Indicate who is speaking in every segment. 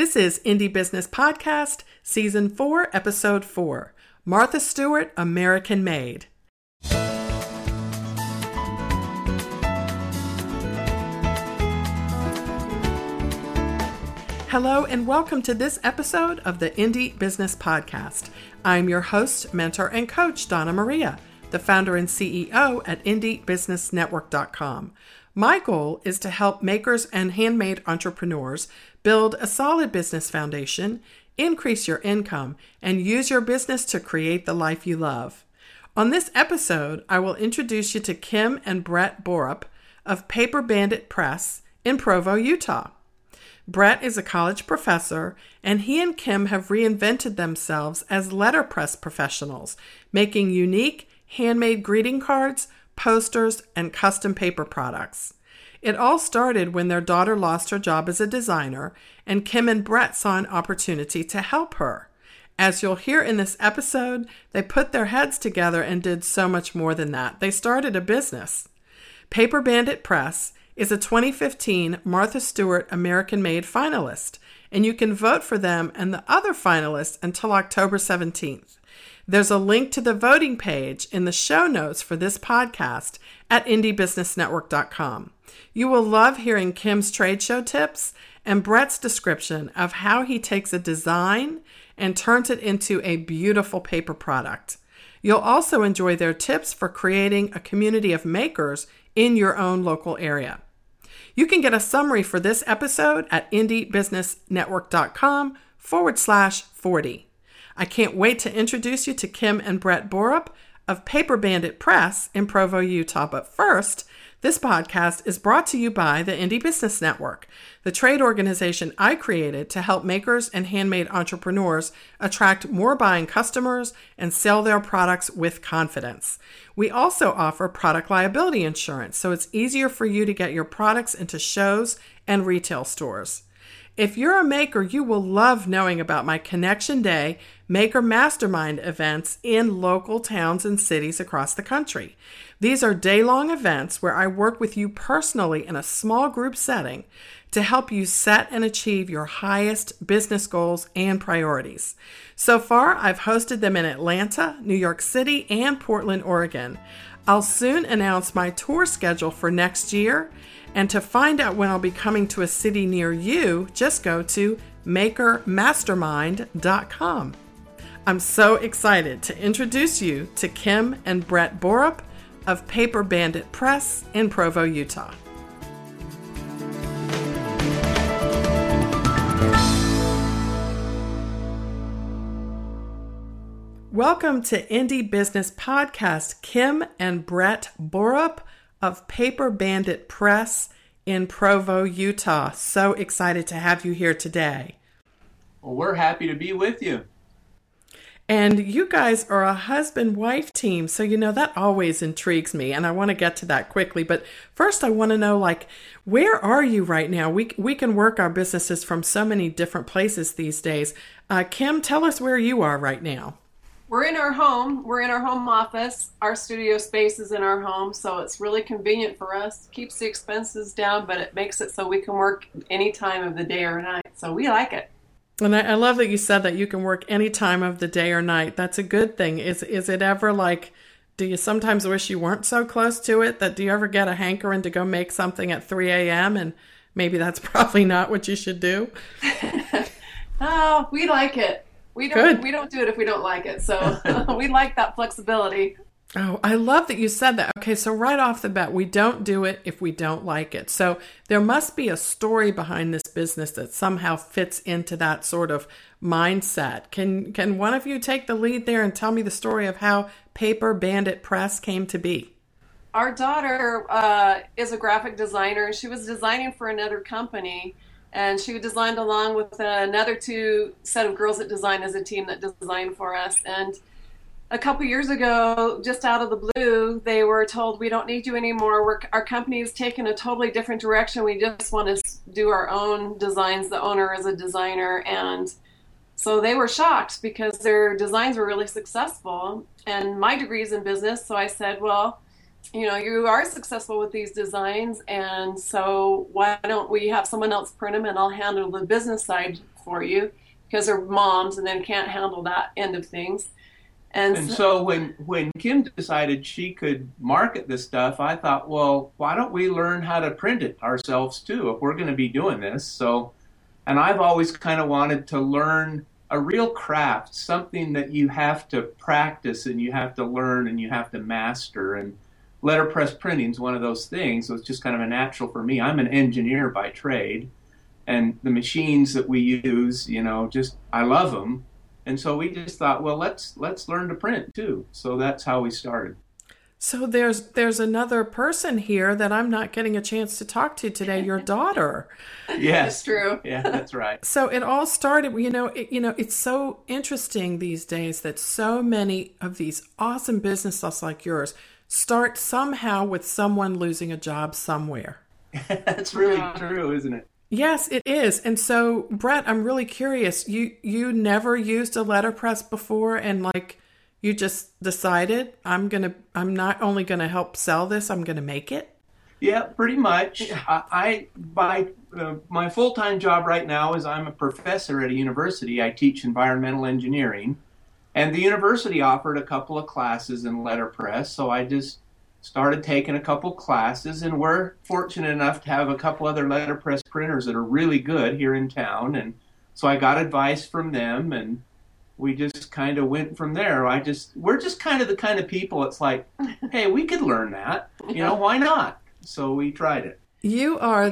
Speaker 1: This is Indie Business Podcast, Season 4, Episode 4 Martha Stewart, American Made. Hello, and welcome to this episode of the Indie Business Podcast. I'm your host, mentor, and coach, Donna Maria, the founder and CEO at IndieBusinessNetwork.com. My goal is to help makers and handmade entrepreneurs build a solid business foundation, increase your income, and use your business to create the life you love. On this episode, I will introduce you to Kim and Brett Borup of Paper Bandit Press in Provo, Utah. Brett is a college professor, and he and Kim have reinvented themselves as letterpress professionals, making unique handmade greeting cards, posters, and custom paper products. It all started when their daughter lost her job as a designer, and Kim and Brett saw an opportunity to help her. As you'll hear in this episode, they put their heads together and did so much more than that. They started a business. Paper Bandit Press is a 2015 Martha Stewart American Made finalist, and you can vote for them and the other finalists until October 17th. There's a link to the voting page in the show notes for this podcast at indiebusinessnetwork.com. You will love hearing Kim's trade show tips and Brett's description of how he takes a design and turns it into a beautiful paper product. You'll also enjoy their tips for creating a community of makers in your own local area. You can get a summary for this episode at indiebusinessnetwork.com forward slash 40. I can't wait to introduce you to Kim and Brett Borup of Paper Bandit Press in Provo, Utah. But first, this podcast is brought to you by the Indie Business Network, the trade organization I created to help makers and handmade entrepreneurs attract more buying customers and sell their products with confidence. We also offer product liability insurance, so it's easier for you to get your products into shows and retail stores. If you're a maker, you will love knowing about my Connection Day Maker Mastermind events in local towns and cities across the country. These are day long events where I work with you personally in a small group setting to help you set and achieve your highest business goals and priorities. So far, I've hosted them in Atlanta, New York City, and Portland, Oregon. I'll soon announce my tour schedule for next year and to find out when I'll be coming to a city near you, just go to makermastermind.com. I'm so excited to introduce you to Kim and Brett Borup of Paper Bandit Press in Provo, Utah. Welcome to Indie Business Podcast, Kim and Brett Borup of Paper Bandit Press in Provo, Utah. So excited to have you here today.
Speaker 2: Well, we're happy to be with you.
Speaker 1: And you guys are a husband wife team. So, you know, that always intrigues me. And I want to get to that quickly. But first, I want to know, like, where are you right now? We, we can work our businesses from so many different places these days. Uh, Kim, tell us where you are right now
Speaker 3: we're in our home. We're in our home office. Our studio space is in our home, so it's really convenient for us. Keeps the expenses down, but it makes it so we can work any time of the day or night. So we like it.
Speaker 1: And I, I love that you said that you can work any time of the day or night. That's a good thing. Is is it ever like? Do you sometimes wish you weren't so close to it? That do you ever get a hankering to go make something at 3 a.m. and maybe that's probably not what you should do?
Speaker 3: oh, we like it. We don't Good. we don't do it if we don't like it. So we like that flexibility.
Speaker 1: Oh, I love that you said that. Okay, so right off the bat, we don't do it if we don't like it. So there must be a story behind this business that somehow fits into that sort of mindset. Can can one of you take the lead there and tell me the story of how Paper Bandit Press came to be?
Speaker 3: Our daughter uh, is a graphic designer, she was designing for another company and she designed along with another two set of girls that designed as a team that designed for us and a couple years ago just out of the blue they were told we don't need you anymore. We're, our company is taking a totally different direction. We just want to do our own designs. The owner is a designer. And so they were shocked because their designs were really successful and my degree is in business. So i said well you know, you are successful with these designs, and so why don't we have someone else print them and I'll handle the business side for you because they're moms and then can't handle that end of things.
Speaker 2: And, and so, so, when when Kim decided she could market this stuff, I thought, well, why don't we learn how to print it ourselves too if we're going to be doing this? So, and I've always kind of wanted to learn a real craft, something that you have to practice and you have to learn and you have to master. And letterpress printing is one of those things. So it's just kind of a natural for me. I'm an engineer by trade, and the machines that we use, you know, just I love them and so we just thought, well, let's let's learn to print too. So that's how we started.
Speaker 1: So there's there's another person here that I'm not getting a chance to talk to today. Your daughter.
Speaker 2: yes,
Speaker 3: that's true.
Speaker 2: Yeah, that's right.
Speaker 1: So it all started. You know, it, you know, it's so interesting these days that so many of these awesome businesses like yours start somehow with someone losing a job somewhere.
Speaker 2: that's really yeah. true, isn't it?
Speaker 1: Yes, it is. And so, Brett, I'm really curious. You you never used a letterpress before and like you just decided I'm going to I'm not only going to help sell this, I'm going to make it?
Speaker 2: Yeah, pretty much. I, I by uh, my full-time job right now is I'm a professor at a university. I teach environmental engineering. And the university offered a couple of classes in letterpress, so I just started taking a couple classes, and we're fortunate enough to have a couple other letterpress printers that are really good here in town. And so I got advice from them, and we just kind of went from there. I just we're just kind of the kind of people. It's like, hey, we could learn that. You know, why not? So we tried it.
Speaker 1: You are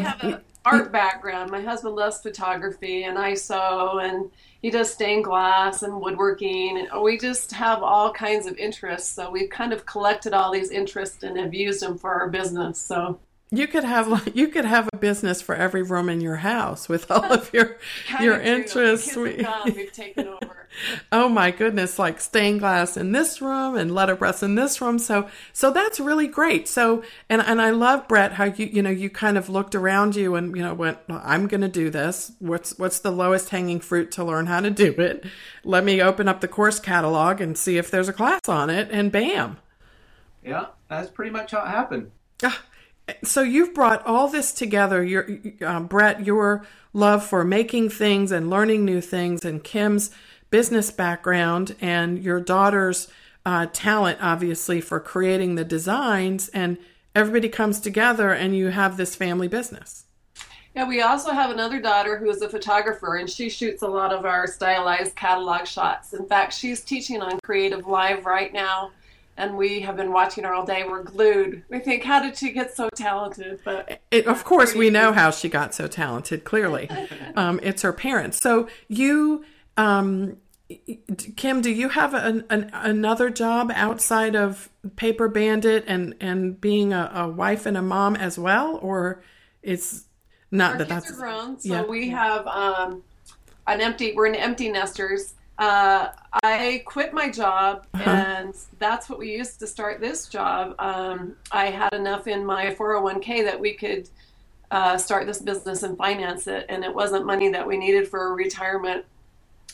Speaker 3: art background. My husband loves photography, and I sew, and he does stained glass and woodworking. And we just have all kinds of interests. So we've kind of collected all these interests and have used them for our business. So
Speaker 1: you could have you could have a business for every room in your house with all of your your interests.
Speaker 3: We, have taken over.
Speaker 1: oh my goodness, like stained glass in this room and letterpress in this room. So so that's really great. So and and I love Brett how you you know you kind of looked around you and you know went I'm going to do this. What's what's the lowest hanging fruit to learn how to do it? Let me open up the course catalog and see if there's a class on it and bam.
Speaker 2: Yeah, that's pretty much how it happened.
Speaker 1: Ah, so you've brought all this together your uh, brett your love for making things and learning new things and kim's business background and your daughter's uh, talent obviously for creating the designs and everybody comes together and you have this family business.
Speaker 3: Yeah we also have another daughter who is a photographer and she shoots a lot of our stylized catalog shots. In fact she's teaching on CreativeLive right now and we have been watching her all day. We're glued. We think, how did she get so talented? But
Speaker 1: it, of course, we know how she got so talented. Clearly, um, it's her parents. So you, um, Kim, do you have an, an, another job outside of Paper Bandit and and being a, a wife and a mom as well, or it's not
Speaker 3: Our
Speaker 1: that that's
Speaker 3: grown? So yeah. we have um, an empty. We're in empty nesters uh, I quit my job, uh-huh. and that's what we used to start this job. Um, I had enough in my 401k that we could uh, start this business and finance it, and it wasn't money that we needed for retirement.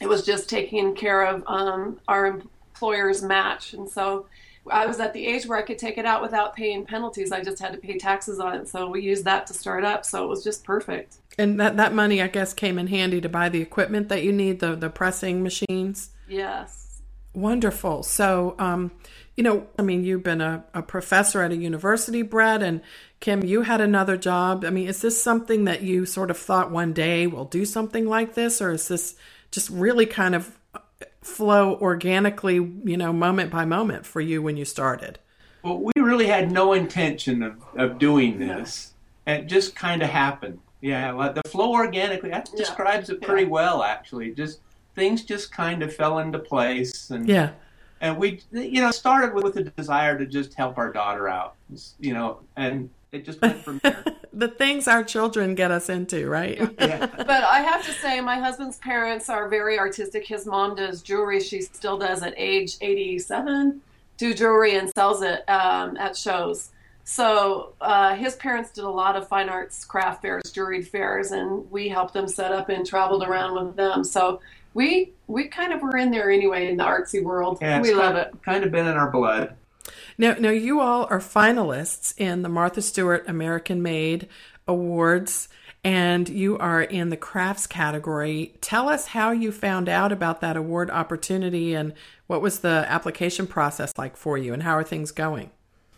Speaker 3: It was just taking care of um, our employer's match, and so I was at the age where I could take it out without paying penalties. I just had to pay taxes on it. So we used that to start up. So it was just perfect.
Speaker 1: And that, that money, I guess, came in handy to buy the equipment that you need, the, the pressing machines.
Speaker 3: Yes.
Speaker 1: Wonderful. So, um, you know, I mean, you've been a, a professor at a university, Brett, and Kim, you had another job. I mean, is this something that you sort of thought one day we'll do something like this, or is this just really kind of flow organically, you know, moment by moment for you when you started?
Speaker 2: Well, we really had no intention of, of doing this. No. It just kind of happened. Yeah, like the flow organically, that yeah. describes it pretty yeah. well, actually. Just things just kind of fell into place. And,
Speaker 1: yeah.
Speaker 2: And we, you know, started with, with a desire to just help our daughter out, you know, and it just went from there.
Speaker 1: the things our children get us into, right?
Speaker 3: yeah. But I have to say, my husband's parents are very artistic. His mom does jewelry. She still does at age 87, do jewelry and sells it um, at shows. So uh, his parents did a lot of fine arts craft fairs, juried fairs, and we helped them set up and traveled around with them. So we we kind of were in there anyway in the artsy world.
Speaker 2: Yeah,
Speaker 3: we love
Speaker 2: kind
Speaker 3: it.
Speaker 2: Kind of been in our blood.
Speaker 1: Now, now you all are finalists in the Martha Stewart American Made Awards, and you are in the crafts category. Tell us how you found out about that award opportunity, and what was the application process like for you, and how are things going?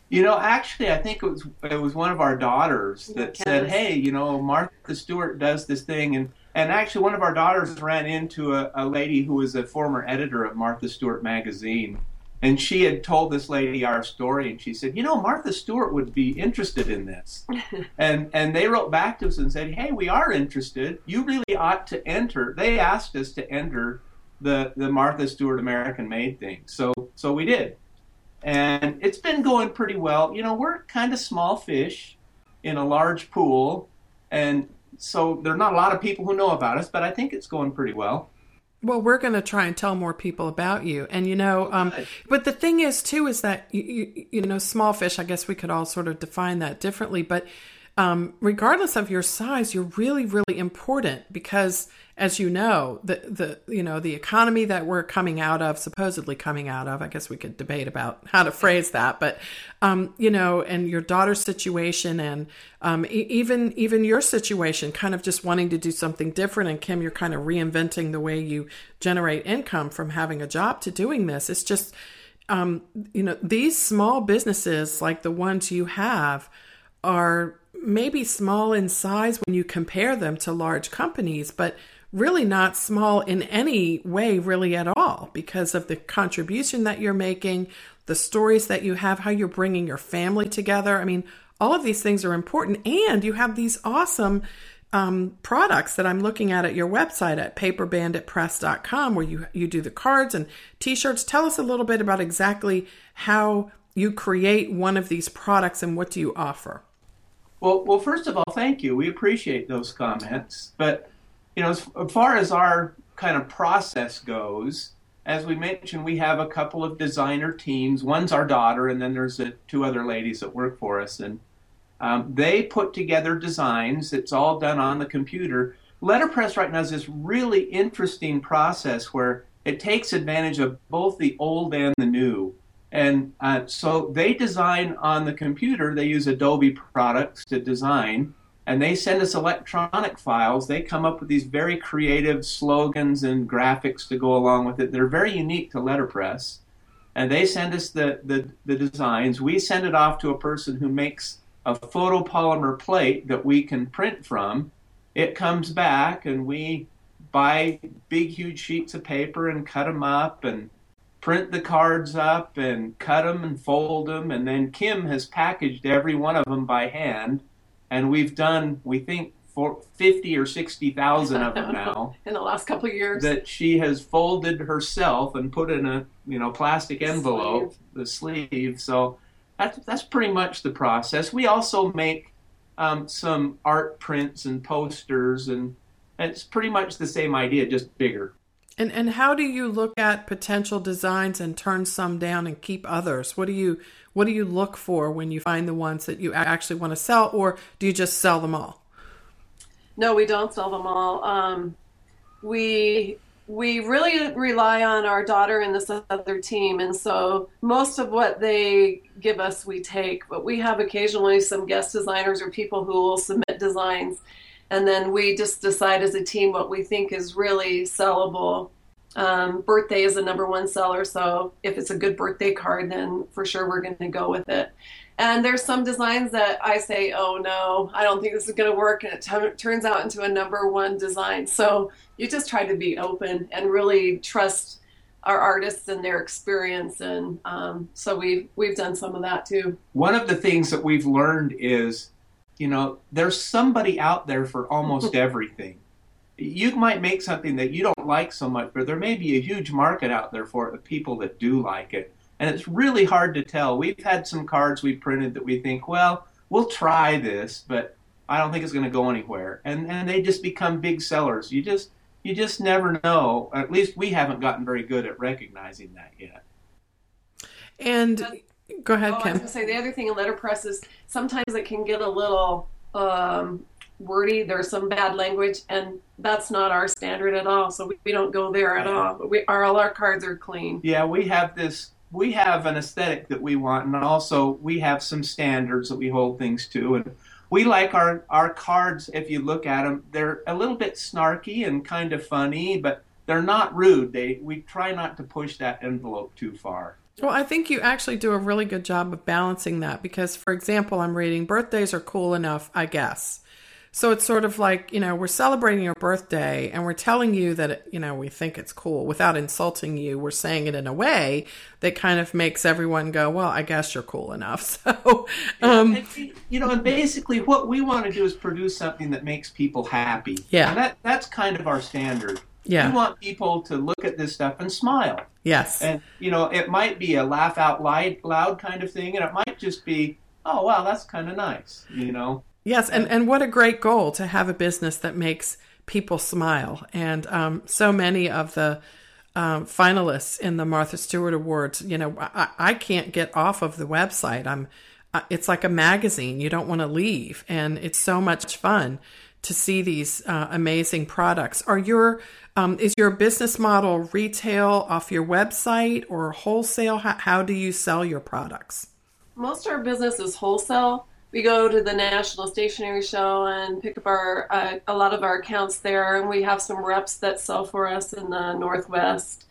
Speaker 2: You know, actually, I think it was it was one of our daughters that said, "Hey, you know, Martha Stewart does this thing," and and actually, one of our daughters ran into a, a lady who was a former editor of Martha Stewart magazine, and she had told this lady our story, and she said, "You know, Martha Stewart would be interested in this," and and they wrote back to us and said, "Hey, we are interested. You really ought to enter." They asked us to enter the the Martha Stewart American Made thing, so so we did and it's been going pretty well. You know, we're kind of small fish in a large pool, and so there are not a lot of people who know about us, but I think it's going pretty well.
Speaker 1: Well, we're going to try and tell more people about you, and you know, um, but the thing is too is that you, you, you know, small fish. I guess we could all sort of define that differently, but um, regardless of your size, you're really, really important because, as you know, the the you know the economy that we're coming out of, supposedly coming out of. I guess we could debate about how to phrase that, but um, you know, and your daughter's situation, and um, e- even even your situation, kind of just wanting to do something different. And Kim, you're kind of reinventing the way you generate income from having a job to doing this. It's just, um, you know, these small businesses like the ones you have are maybe small in size when you compare them to large companies, but really not small in any way, really at all, because of the contribution that you're making, the stories that you have, how you're bringing your family together. I mean, all of these things are important. And you have these awesome um, products that I'm looking at at your website at paperbanditpress.com, where you, you do the cards and t shirts. Tell us a little bit about exactly how you create one of these products and what do you offer?
Speaker 2: Well, well, first of all, thank you. We appreciate those comments. But you know, as far as our kind of process goes, as we mentioned, we have a couple of designer teams. One's our daughter, and then there's two other ladies that work for us, and um, they put together designs. It's all done on the computer. Letterpress right now is this really interesting process where it takes advantage of both the old and the new. And uh, so they design on the computer, they use Adobe products to design, and they send us electronic files. They come up with these very creative slogans and graphics to go along with it. They're very unique to letterpress. And they send us the, the, the designs. We send it off to a person who makes a photopolymer plate that we can print from. It comes back, and we buy big, huge sheets of paper and cut them up and print the cards up and cut them and fold them. And then Kim has packaged every one of them by hand. And we've done, we think, for 50 or 60,000 of them now.
Speaker 3: in the last couple of years.
Speaker 2: That she has folded herself and put in a, you know, plastic envelope, sleeve. the sleeve. So that's, that's pretty much the process. We also make um, some art prints and posters, and it's pretty much the same idea, just bigger.
Speaker 1: And and how do you look at potential designs and turn some down and keep others? What do you what do you look for when you find the ones that you actually want to sell, or do you just sell them all?
Speaker 3: No, we don't sell them all. Um, we we really rely on our daughter and this other team, and so most of what they give us we take. But we have occasionally some guest designers or people who will submit designs and then we just decide as a team what we think is really sellable. Um, birthday is the number one seller, so if it's a good birthday card, then for sure we're going to go with it. And there's some designs that I say, oh no, I don't think this is going to work, and it t- turns out into a number one design. So you just try to be open and really trust our artists and their experience, and um, so we've we've done some of that too.
Speaker 2: One of the things that we've learned is you know, there's somebody out there for almost everything. You might make something that you don't like so much, but there may be a huge market out there for it, the people that do like it. And it's really hard to tell. We've had some cards we printed that we think, well, we'll try this, but I don't think it's going to go anywhere. And and they just become big sellers. You just you just never know. At least we haven't gotten very good at recognizing that yet.
Speaker 1: And Go ahead, oh, Kim. I
Speaker 3: was going to say the other thing in letterpress is sometimes it can get a little um, wordy. There's some bad language, and that's not our standard at all. So we, we don't go there at all. But we, our, all our cards are clean.
Speaker 2: Yeah, we have this we have an aesthetic that we want, and also we have some standards that we hold things to. And we like our, our cards, if you look at them, they're a little bit snarky and kind of funny, but they're not rude. They, we try not to push that envelope too far.
Speaker 1: Well, I think you actually do a really good job of balancing that because, for example, I'm reading birthdays are cool enough, I guess. So it's sort of like, you know, we're celebrating your birthday and we're telling you that, you know, we think it's cool without insulting you. We're saying it in a way that kind of makes everyone go, well, I guess you're cool enough. So, um,
Speaker 2: you know, and basically what we want to do is produce something that makes people happy.
Speaker 1: Yeah.
Speaker 2: And that, that's kind of our standard.
Speaker 1: Yeah.
Speaker 2: We want people to look at this stuff and smile.
Speaker 1: Yes.
Speaker 2: And, you know, it might be a laugh out loud, kind of thing, and it might just be, oh, wow, that's kind of nice, you know?
Speaker 1: Yes, and, and what a great goal to have a business that makes people smile. And um, so many of the um, finalists in the Martha Stewart Awards, you know, I, I can't get off of the website. I'm, it's like a magazine. You don't want to leave, and it's so much fun to see these uh, amazing products. Are your um, is your business model retail off your website or wholesale? How, how do you sell your products?
Speaker 3: Most of our business is wholesale we go to the National Stationery Show and pick up our uh, a lot of our accounts there, and we have some reps that sell for us in the Northwest.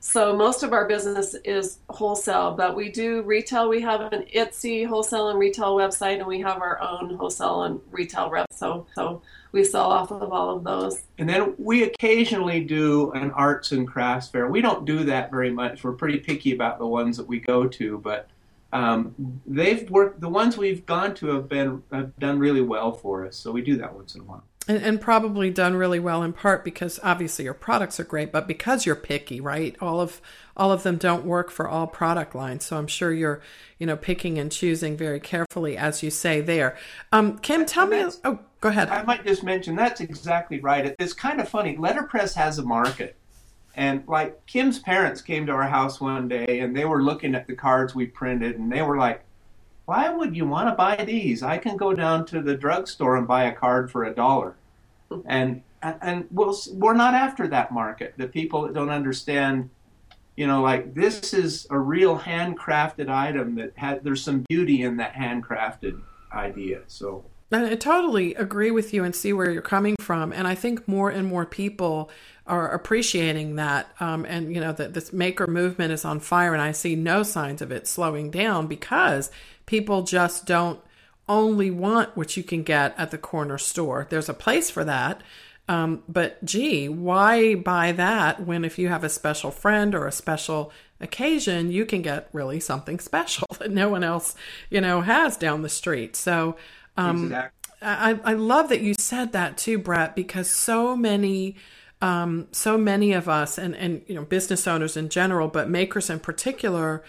Speaker 3: So most of our business is wholesale, but we do retail. We have an Etsy wholesale and retail website, and we have our own wholesale and retail rep. So so we sell off of all of those.
Speaker 2: And then we occasionally do an arts and crafts fair. We don't do that very much. We're pretty picky about the ones that we go to, but um, they've worked. The ones we've gone to have been have done really well for us. So we do that once in a while.
Speaker 1: And, and, probably done really well in part because obviously your products are great, but because you're picky, right? All of all of them don't work for all product lines, so I'm sure you're, you know, picking and choosing very carefully, as you say there. Um, Kim, tell me. Oh, go ahead.
Speaker 2: I might just mention that's exactly right. It's kind of funny. Letterpress has a market. And like Kim's parents came to our house one day and they were looking at the cards we printed and they were like, why would you want to buy these? I can go down to the drugstore and buy a card for a dollar. And and we'll, we're not after that market. The people that don't understand, you know, like this is a real handcrafted item that had there's some beauty in that handcrafted idea. So
Speaker 1: I totally agree with you and see where you're coming from. And I think more and more people are appreciating that. Um, and, you know, that this maker movement is on fire. And I see no signs of it slowing down because people just don't only want what you can get at the corner store. There's a place for that. Um, but gee, why buy that when if you have a special friend or a special occasion, you can get really something special that no one else, you know, has down the street. So, um, exactly. I, I love that you said that too, Brett, because so many, um, so many of us, and and you know, business owners in general, but makers in particular,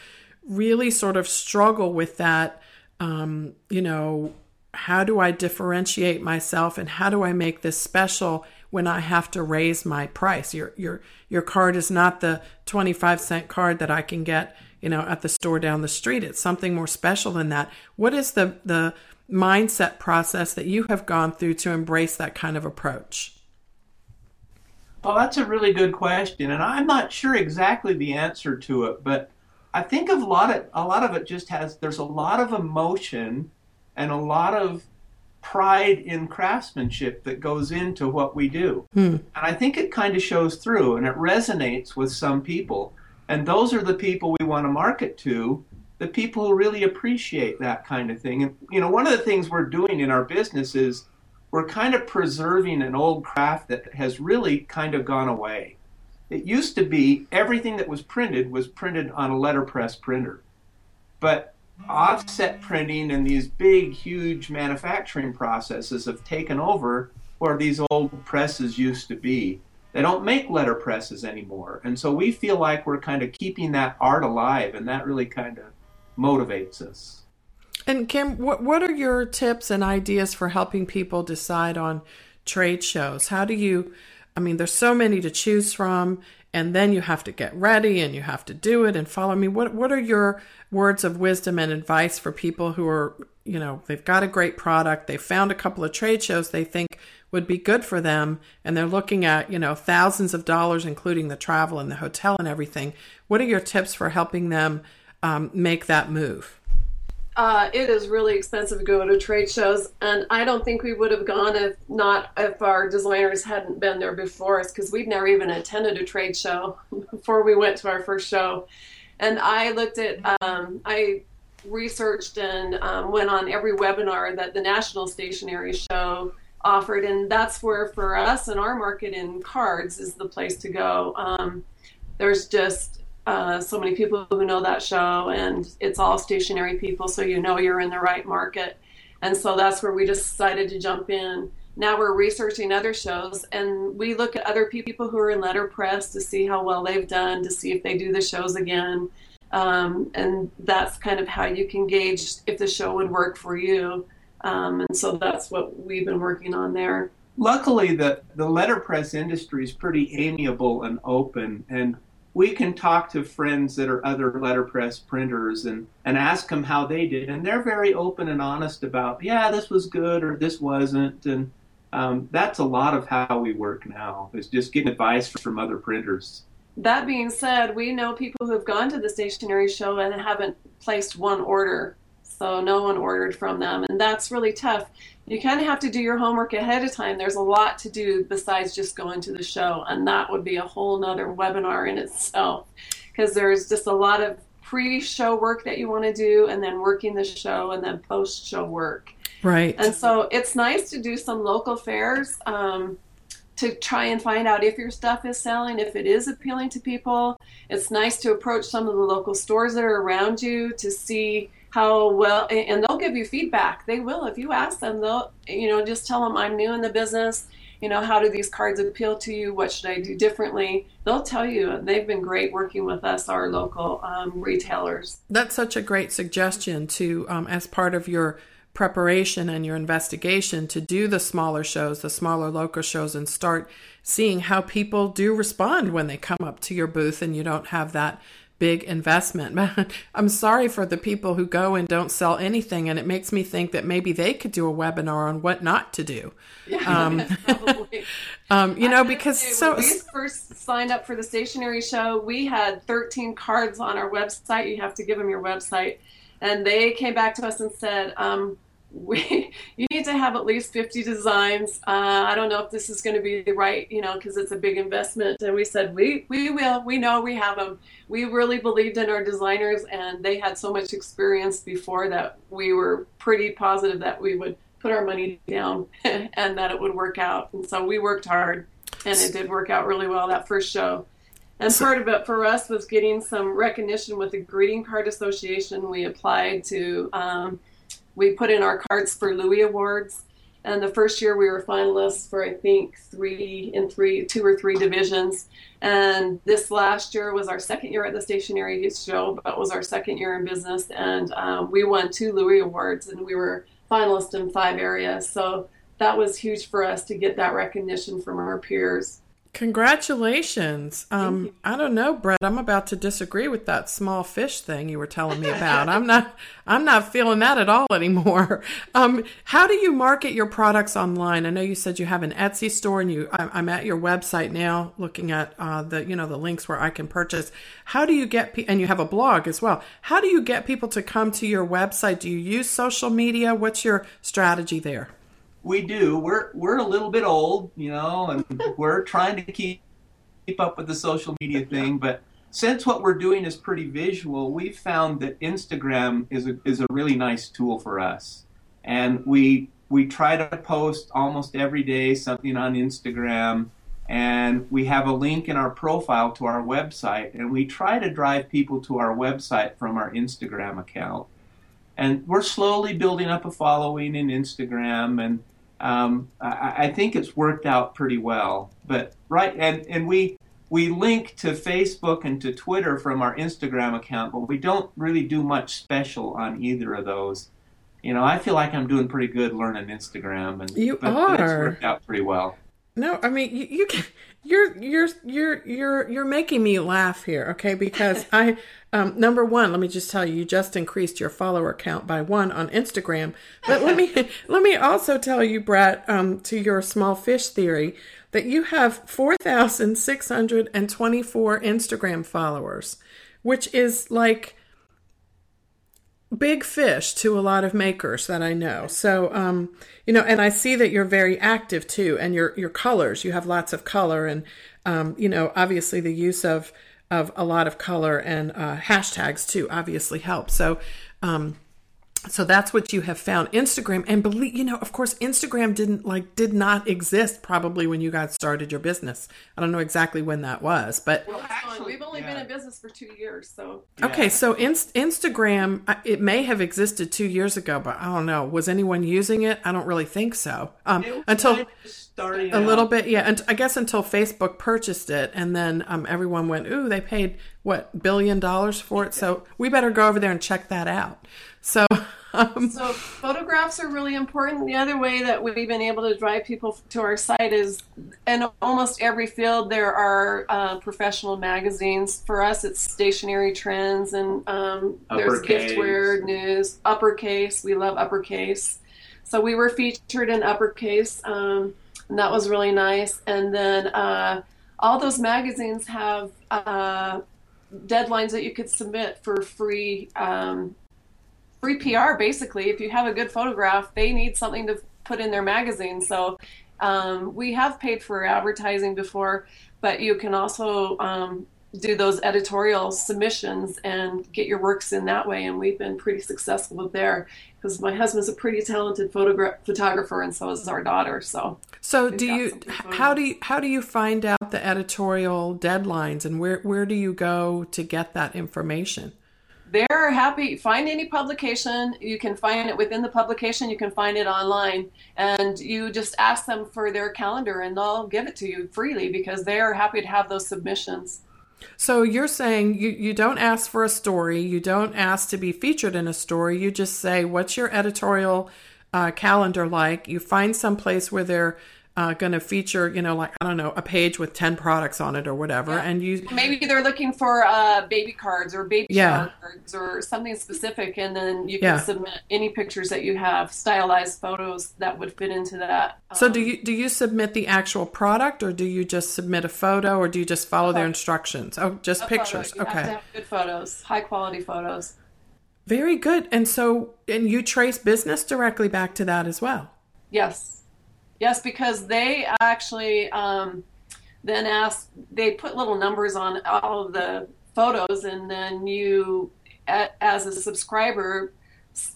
Speaker 1: really sort of struggle with that. Um, you know, how do I differentiate myself, and how do I make this special when I have to raise my price? Your your your card is not the twenty five cent card that I can get, you know, at the store down the street. It's something more special than that. What is the the mindset process that you have gone through to embrace that kind of approach?
Speaker 2: Well, that's a really good question, and I'm not sure exactly the answer to it, but I think a lot of a lot of it just has there's a lot of emotion and a lot of pride in craftsmanship that goes into what we do. Hmm. And I think it kind of shows through and it resonates with some people. And those are the people we want to market to the people who really appreciate that kind of thing. And you know, one of the things we're doing in our business is we're kind of preserving an old craft that has really kind of gone away. It used to be everything that was printed was printed on a letterpress printer. But offset printing and these big, huge manufacturing processes have taken over where these old presses used to be. They don't make letterpresses anymore. And so we feel like we're kind of keeping that art alive, and that really kind of motivates us.
Speaker 1: And Kim, what what are your tips and ideas for helping people decide on trade shows? How do you I mean, there's so many to choose from, and then you have to get ready and you have to do it and follow me. What what are your words of wisdom and advice for people who are, you know, they've got a great product, they found a couple of trade shows they think would be good for them and they're looking at, you know, thousands of dollars, including the travel and the hotel and everything, what are your tips for helping them um, make that move?
Speaker 3: Uh, it is really expensive to go to trade shows, and I don't think we would have gone if not if our designers hadn't been there before us because we'd never even attended a trade show before we went to our first show. And I looked at, um, I researched and um, went on every webinar that the National Stationery Show offered, and that's where for us and our market in cards is the place to go. Um, there's just uh, so many people who know that show, and it's all stationery people, so you know you're in the right market. And so that's where we decided to jump in. Now we're researching other shows, and we look at other people who are in letterpress to see how well they've done, to see if they do the shows again. Um, and that's kind of how you can gauge if the show would work for you. Um, and so that's what we've been working on there.
Speaker 2: Luckily, the, the letterpress industry is pretty amiable and open, and we can talk to friends that are other letterpress printers and, and ask them how they did. And they're very open and honest about, yeah, this was good or this wasn't. And um, that's a lot of how we work now, is just getting advice from other printers.
Speaker 3: That being said, we know people who have gone to the stationery show and haven't placed one order. So no one ordered from them. And that's really tough. You kind of have to do your homework ahead of time. There's a lot to do besides just going to the show. And that would be a whole nother webinar in itself. Because there's just a lot of pre show work that you want to do, and then working the show, and then post show work.
Speaker 1: Right.
Speaker 3: And so it's nice to do some local fairs. Um, to try and find out if your stuff is selling, if it is appealing to people. It's nice to approach some of the local stores that are around you to see how well, and they'll give you feedback. They will if you ask them. They'll, you know, just tell them I'm new in the business. You know, how do these cards appeal to you? What should I do differently? They'll tell you. They've been great working with us, our local um, retailers.
Speaker 1: That's such a great suggestion to, um, as part of your preparation and your investigation to do the smaller shows, the smaller local shows, and start seeing how people do respond when they come up to your booth and you don't have that big investment. I'm sorry for the people who go and don't sell anything, and it makes me think that maybe they could do a webinar on what not to do.
Speaker 3: Yeah, um,
Speaker 1: um, you know, because
Speaker 3: say,
Speaker 1: so
Speaker 3: when we first signed up for the stationery show, we had 13 cards on our website. You have to give them your website, and they came back to us and said. Um, we you need to have at least 50 designs. Uh, i don't know if this is going to be the right you know because it's a big investment. And we said we we will. We know we have them we really believed in our designers and they had so much experience before that we were pretty positive that we would put our money down and that it would work out. And so we worked hard and it did work out really well that first show. And part of it for us was getting some recognition with the greeting card association. We applied to um, we put in our cards for Louie Awards. And the first year we were finalists for I think three in three, two or three divisions. And this last year was our second year at the stationery show, but was our second year in business. And um, we won two Louie Awards, and we were finalists in five areas. So that was huge for us to get that recognition from our peers.
Speaker 1: Congratulations. Um, I don't know, Brett. I'm about to disagree with that small fish thing you were telling me about. I'm not. I'm not feeling that at all anymore. Um, how do you market your products online? I know you said you have an Etsy store, and you. I'm at your website now, looking at uh, the you know the links where I can purchase. How do you get? Pe- and you have a blog as well. How do you get people to come to your website? Do you use social media? What's your strategy there?
Speaker 2: We do. We're we're a little bit old, you know, and we're trying to keep keep up with the social media thing. But since what we're doing is pretty visual, we've found that Instagram is a is a really nice tool for us, and we we try to post almost every day something on Instagram. And we have a link in our profile to our website, and we try to drive people to our website from our Instagram account and we're slowly building up a following in Instagram, and um, I, I, think it's worked out pretty well. But right, and and we we link to Facebook and to Twitter from our Instagram account, but we don't really do much special on either of those. You know, I feel like I'm doing pretty good learning Instagram, and
Speaker 1: you
Speaker 2: but
Speaker 1: are.
Speaker 2: It's worked out pretty well.
Speaker 1: No, I mean you, you can you're you're you're you're you're making me laugh here, okay? Because I um, number one, let me just tell you, you just increased your follower count by one on Instagram. But let me let me also tell you, Brett, um, to your small fish theory, that you have four thousand six hundred and twenty four Instagram followers, which is like big fish to a lot of makers that I know. So, um, you know, and I see that you're very active too, and your your colors. You have lots of color, and um, you know, obviously the use of of a lot of color and uh, hashtags too obviously help. So, um, so that's what you have found. Instagram and believe you know of course instagram didn't like did not exist probably when you guys started your business. I don't know exactly when that was but
Speaker 3: well, actually, we've only yeah. been in business for two years so.
Speaker 1: Yeah. okay so in, instagram it may have existed two years ago but i don't know. Was anyone using it? I don't really think so. Um, until a out. little bit yeah and i guess until facebook purchased it and then um, everyone went ooh they paid what billion dollars for it? So we better go over there and check that out. So, um,
Speaker 3: so photographs are really important. The other way that we've been able to drive people to our site is, in almost every field, there are uh, professional magazines. For us, it's Stationery Trends, and um, there's giftware news. Uppercase, we love Uppercase. So we were featured in Uppercase, um, and that was really nice. And then uh, all those magazines have uh, deadlines that you could submit for free um, free PR basically. If you have a good photograph, they need something to put in their magazine. So um, we have paid for advertising before, but you can also um, do those editorial submissions and get your works in that way. And we've been pretty successful there because my husband's a pretty talented photogra- photographer, and so is our daughter. So,
Speaker 1: so do you? How do you? How do you find out the editorial deadlines, and where where do you go to get that information?
Speaker 3: They're happy. Find any publication. You can find it within the publication. You can find it online. And you just ask them for their calendar and they'll give it to you freely because they are happy to have those submissions.
Speaker 1: So you're saying you, you don't ask for a story. You don't ask to be featured in a story. You just say what's your editorial uh, calendar like? You find some place where they're uh, going to feature, you know, like I don't know, a page with ten products on it or whatever, yeah. and you
Speaker 3: maybe they're looking for uh, baby cards or baby yeah. cards or something specific, and then you can yeah. submit any pictures that you have, stylized photos that would fit into that.
Speaker 1: Um, so do you do you submit the actual product, or do you just submit a photo, or do you just follow their instructions? Oh, just pictures. okay,
Speaker 3: good photos, high quality photos.
Speaker 1: Very good. And so, and you trace business directly back to that as well.
Speaker 3: Yes. Yes, because they actually um, then ask, they put little numbers on all of the photos, and then you, as a subscriber,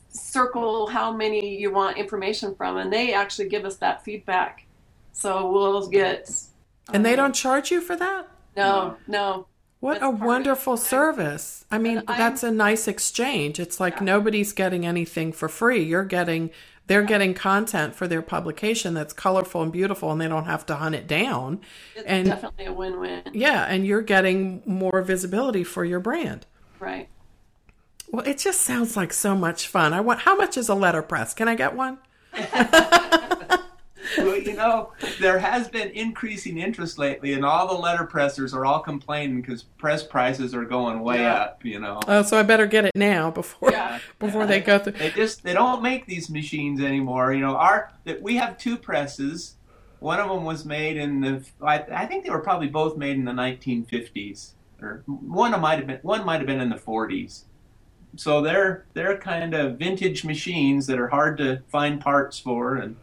Speaker 3: circle how many you want information from, and they actually give us that feedback. So we'll get.
Speaker 1: And they um, don't charge you for that?
Speaker 3: No, no.
Speaker 1: What a wonderful service. I mean, that's a nice exchange. It's like yeah. nobody's getting anything for free. You're getting they're getting content for their publication that's colorful and beautiful and they don't have to hunt it down.
Speaker 3: It's and definitely a win-win.
Speaker 1: Yeah and you're getting more visibility for your brand.
Speaker 3: Right.
Speaker 1: Well it just sounds like so much fun. I want how much is a letterpress? Can i get one
Speaker 2: well, you know, there has been increasing interest lately, and all the letterpressers are all complaining because press prices are going way yeah. up. You know.
Speaker 1: Oh, so I better get it now before yeah. before yeah. they go through.
Speaker 2: They just they don't make these machines anymore. You know, our we have two presses. One of them was made in the I, I think they were probably both made in the 1950s, or one might have been one might have been in the 40s so they're they're kind of vintage machines that are hard to find parts for and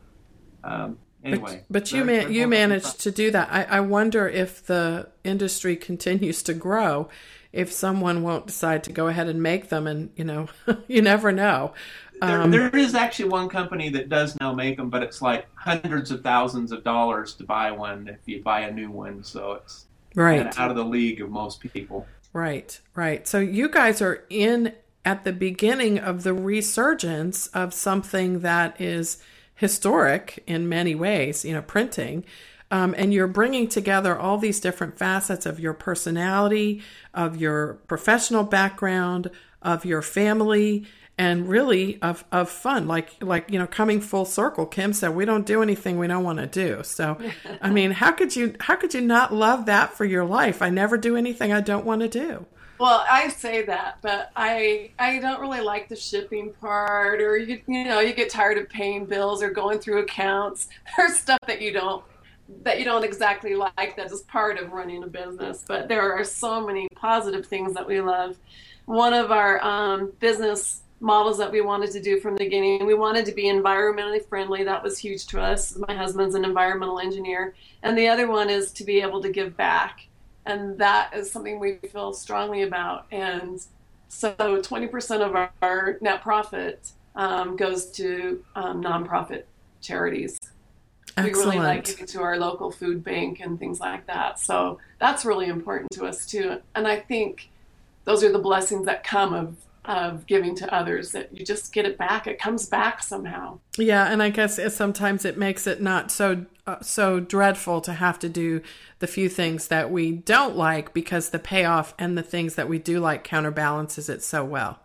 Speaker 2: um, anyway,
Speaker 1: but, but you man, you managed to do that. I, I wonder if the industry continues to grow, if someone won't decide to go ahead and make them, and you know, you never know.
Speaker 2: Um, there, there is actually one company that does now make them, but it's like hundreds of thousands of dollars to buy one if you buy a new one. So it's
Speaker 1: right
Speaker 2: out of the league of most people.
Speaker 1: Right, right. So you guys are in at the beginning of the resurgence of something that is historic in many ways, you know, printing. Um, and you're bringing together all these different facets of your personality, of your professional background, of your family, and really of, of fun. Like like you know coming full circle. Kim said we don't do anything we don't want to do. So i mean how could you how could you not love that for your life? I never do anything i don't want to do
Speaker 3: well, I say that, but I I don't really like the shipping part, or you you know you get tired of paying bills or going through accounts. There's stuff that you don't that you don't exactly like that is part of running a business, but there are so many positive things that we love. One of our um, business models that we wanted to do from the beginning, we wanted to be environmentally friendly. That was huge to us. My husband's an environmental engineer, and the other one is to be able to give back and that is something we feel strongly about. And so, 20% of our, our net profit um, goes to um, nonprofit charities. Excellent. We really like giving to our local food bank and things like that. So that's really important to us too. And I think those are the blessings that come of of giving to others that you just get it back. It comes back somehow.
Speaker 1: Yeah and i guess it, sometimes it makes it not so uh, so dreadful to have to do the few things that we don't like because the payoff and the things that we do like counterbalances it so well.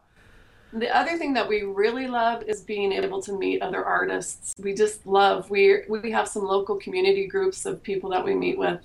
Speaker 3: The other thing that we really love is being able to meet other artists. We just love we we have some local community groups of people that we meet with.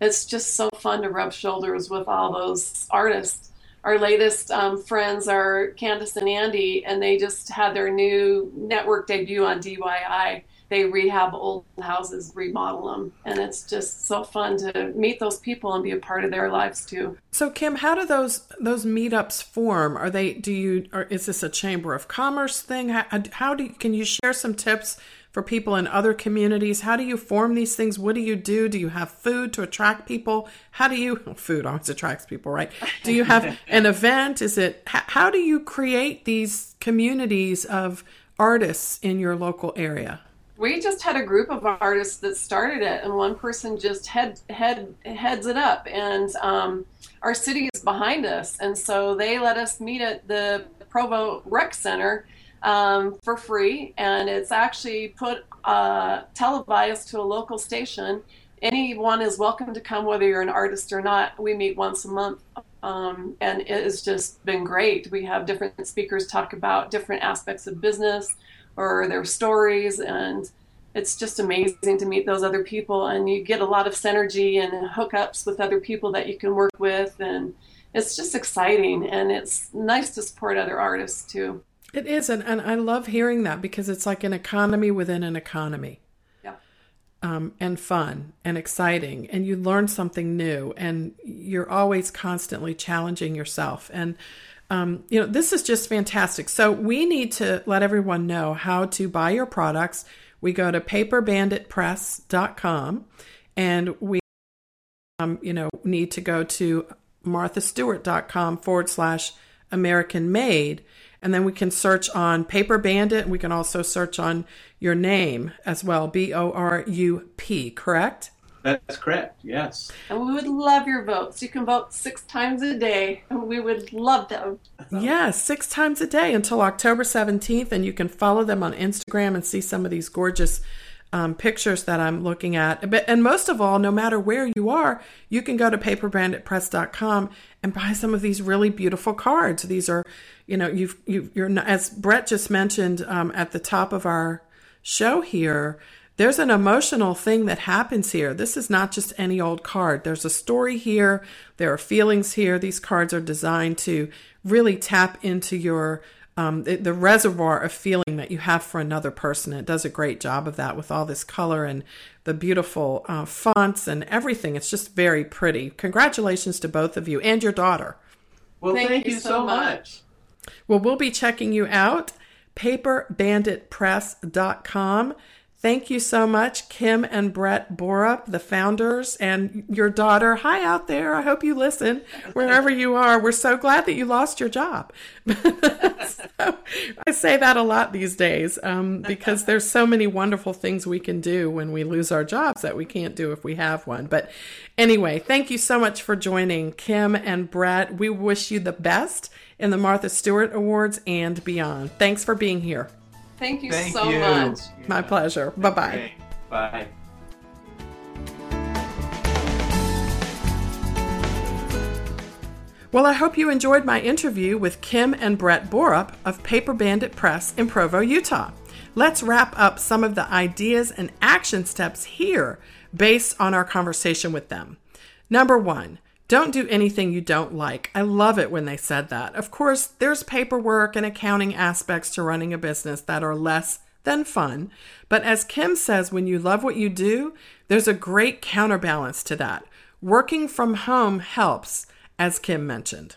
Speaker 3: It's just so fun to rub shoulders with all those artists our latest um, friends are Candace and Andy, and they just had their new network debut on DIY. They rehab old houses, remodel them, and it's just so fun to meet those people and be a part of their lives too.
Speaker 1: So, Kim, how do those those meetups form? Are they? Do you? Or is this a chamber of commerce thing? How, how do? You, can you share some tips for people in other communities? How do you form these things? What do you do? Do you have food to attract people? How do you food always attracts people, right? Do you have an event? Is it how do you create these communities of artists in your local area?
Speaker 3: We just had a group of artists that started it, and one person just head head heads it up, and um, our city is behind us, and so they let us meet at the Provo Rec Center um, for free, and it's actually put uh, televised to a local station. Anyone is welcome to come, whether you're an artist or not. We meet once a month, um, and it has just been great. We have different speakers talk about different aspects of business or their stories, and it's just amazing to meet those other people. And you get a lot of synergy and hookups with other people that you can work with, and it's just exciting. And it's nice to support other artists too.
Speaker 1: It is, and, and I love hearing that because it's like an economy within an economy.
Speaker 3: Yeah.
Speaker 1: Um, and fun and exciting, and you learn something new, and you're always constantly challenging yourself. And um, you know, this is just fantastic. So we need to let everyone know how to buy your products. We go to paperbanditpress.com, and we, um, you know, need to go to marthastewart.com forward slash American made and then we can search on Paper Bandit. We can also search on your name as well, B O R U P, correct?
Speaker 2: That's correct, yes.
Speaker 3: And we would love your votes. You can vote six times a day, and we would love them.
Speaker 1: Yes, yeah, six times a day until October 17th. And you can follow them on Instagram and see some of these gorgeous um, pictures that I'm looking at. And most of all, no matter where you are, you can go to paperbanditpress.com and buy some of these really beautiful cards. These are, you know, you've, you, you're, as Brett just mentioned um, at the top of our show here, there's an emotional thing that happens here. This is not just any old card. There's a story here. There are feelings here. These cards are designed to really tap into your um, the, the, reservoir of feeling that you have for another person. It does a great job of that with all this color and the beautiful uh, fonts and everything. It's just very pretty. Congratulations to both of you and your daughter.
Speaker 2: Well, thank, thank you, you, so much. much.
Speaker 1: Well, we'll be checking you out. PaperBanditPress.com. Thank you so much, Kim and Brett Borup, the founders, and your daughter. Hi out there. I hope you listen wherever you are. We're so glad that you lost your job. so, I say that a lot these days um, because there's so many wonderful things we can do when we lose our jobs that we can't do if we have one. But anyway, thank you so much for joining Kim and Brett. We wish you the best in the Martha Stewart Awards and beyond. Thanks for being here.
Speaker 3: Thank you Thank so you. much.
Speaker 1: My pleasure. Bye bye.
Speaker 2: Bye.
Speaker 1: Well, I hope you enjoyed my interview with Kim and Brett Borup of Paper Bandit Press in Provo, Utah. Let's wrap up some of the ideas and action steps here based on our conversation with them. Number one, don't do anything you don't like. I love it when they said that. Of course, there's paperwork and accounting aspects to running a business that are less than fun. But as Kim says, when you love what you do, there's a great counterbalance to that. Working from home helps, as Kim mentioned.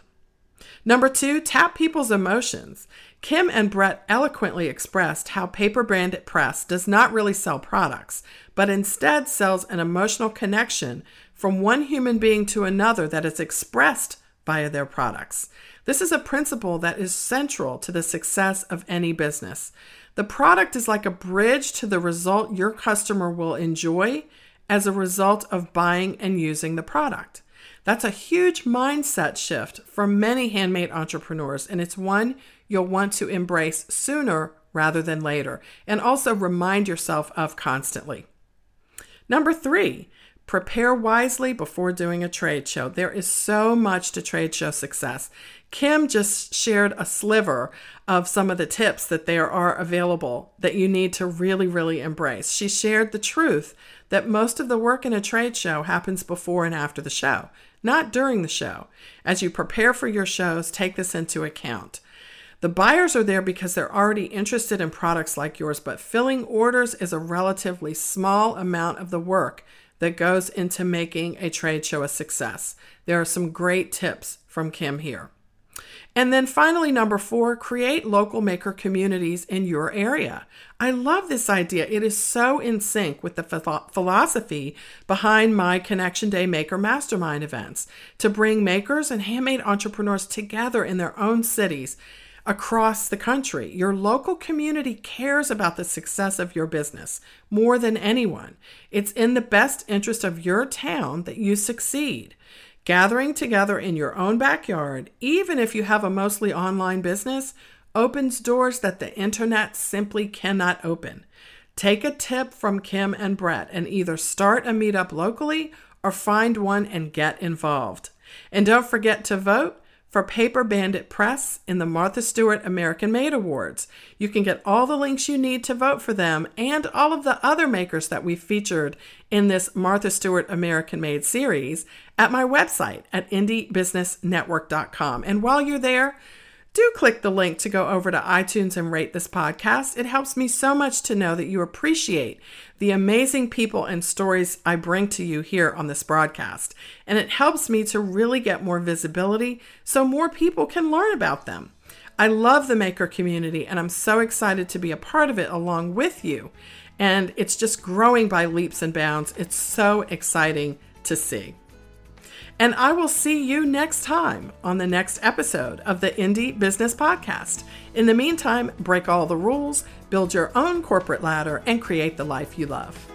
Speaker 1: Number two, tap people's emotions. Kim and Brett eloquently expressed how Paper Bandit Press does not really sell products, but instead sells an emotional connection from one human being to another that is expressed via their products. This is a principle that is central to the success of any business. The product is like a bridge to the result your customer will enjoy as a result of buying and using the product. That's a huge mindset shift for many handmade entrepreneurs, and it's one you'll want to embrace sooner rather than later, and also remind yourself of constantly. Number three, prepare wisely before doing a trade show. There is so much to trade show success. Kim just shared a sliver of some of the tips that there are available that you need to really, really embrace. She shared the truth that most of the work in a trade show happens before and after the show, not during the show. As you prepare for your shows, take this into account. The buyers are there because they're already interested in products like yours, but filling orders is a relatively small amount of the work that goes into making a trade show a success. There are some great tips from Kim here. And then finally, number four, create local maker communities in your area. I love this idea. It is so in sync with the philosophy behind my Connection Day Maker Mastermind events to bring makers and handmade entrepreneurs together in their own cities across the country. Your local community cares about the success of your business more than anyone. It's in the best interest of your town that you succeed. Gathering together in your own backyard, even if you have a mostly online business, opens doors that the internet simply cannot open. Take a tip from Kim and Brett and either start a meetup locally or find one and get involved. And don't forget to vote for Paper Bandit Press in the Martha Stewart American Made Awards. You can get all the links you need to vote for them and all of the other makers that we featured in this Martha Stewart American Made series at my website at indiebusinessnetwork.com. And while you're there, do click the link to go over to iTunes and rate this podcast. It helps me so much to know that you appreciate the amazing people and stories I bring to you here on this broadcast. And it helps me to really get more visibility so more people can learn about them. I love the maker community and I'm so excited to be a part of it along with you. And it's just growing by leaps and bounds. It's so exciting to see. And I will see you next time on the next episode of the Indie Business Podcast. In the meantime, break all the rules, build your own corporate ladder, and create the life you love.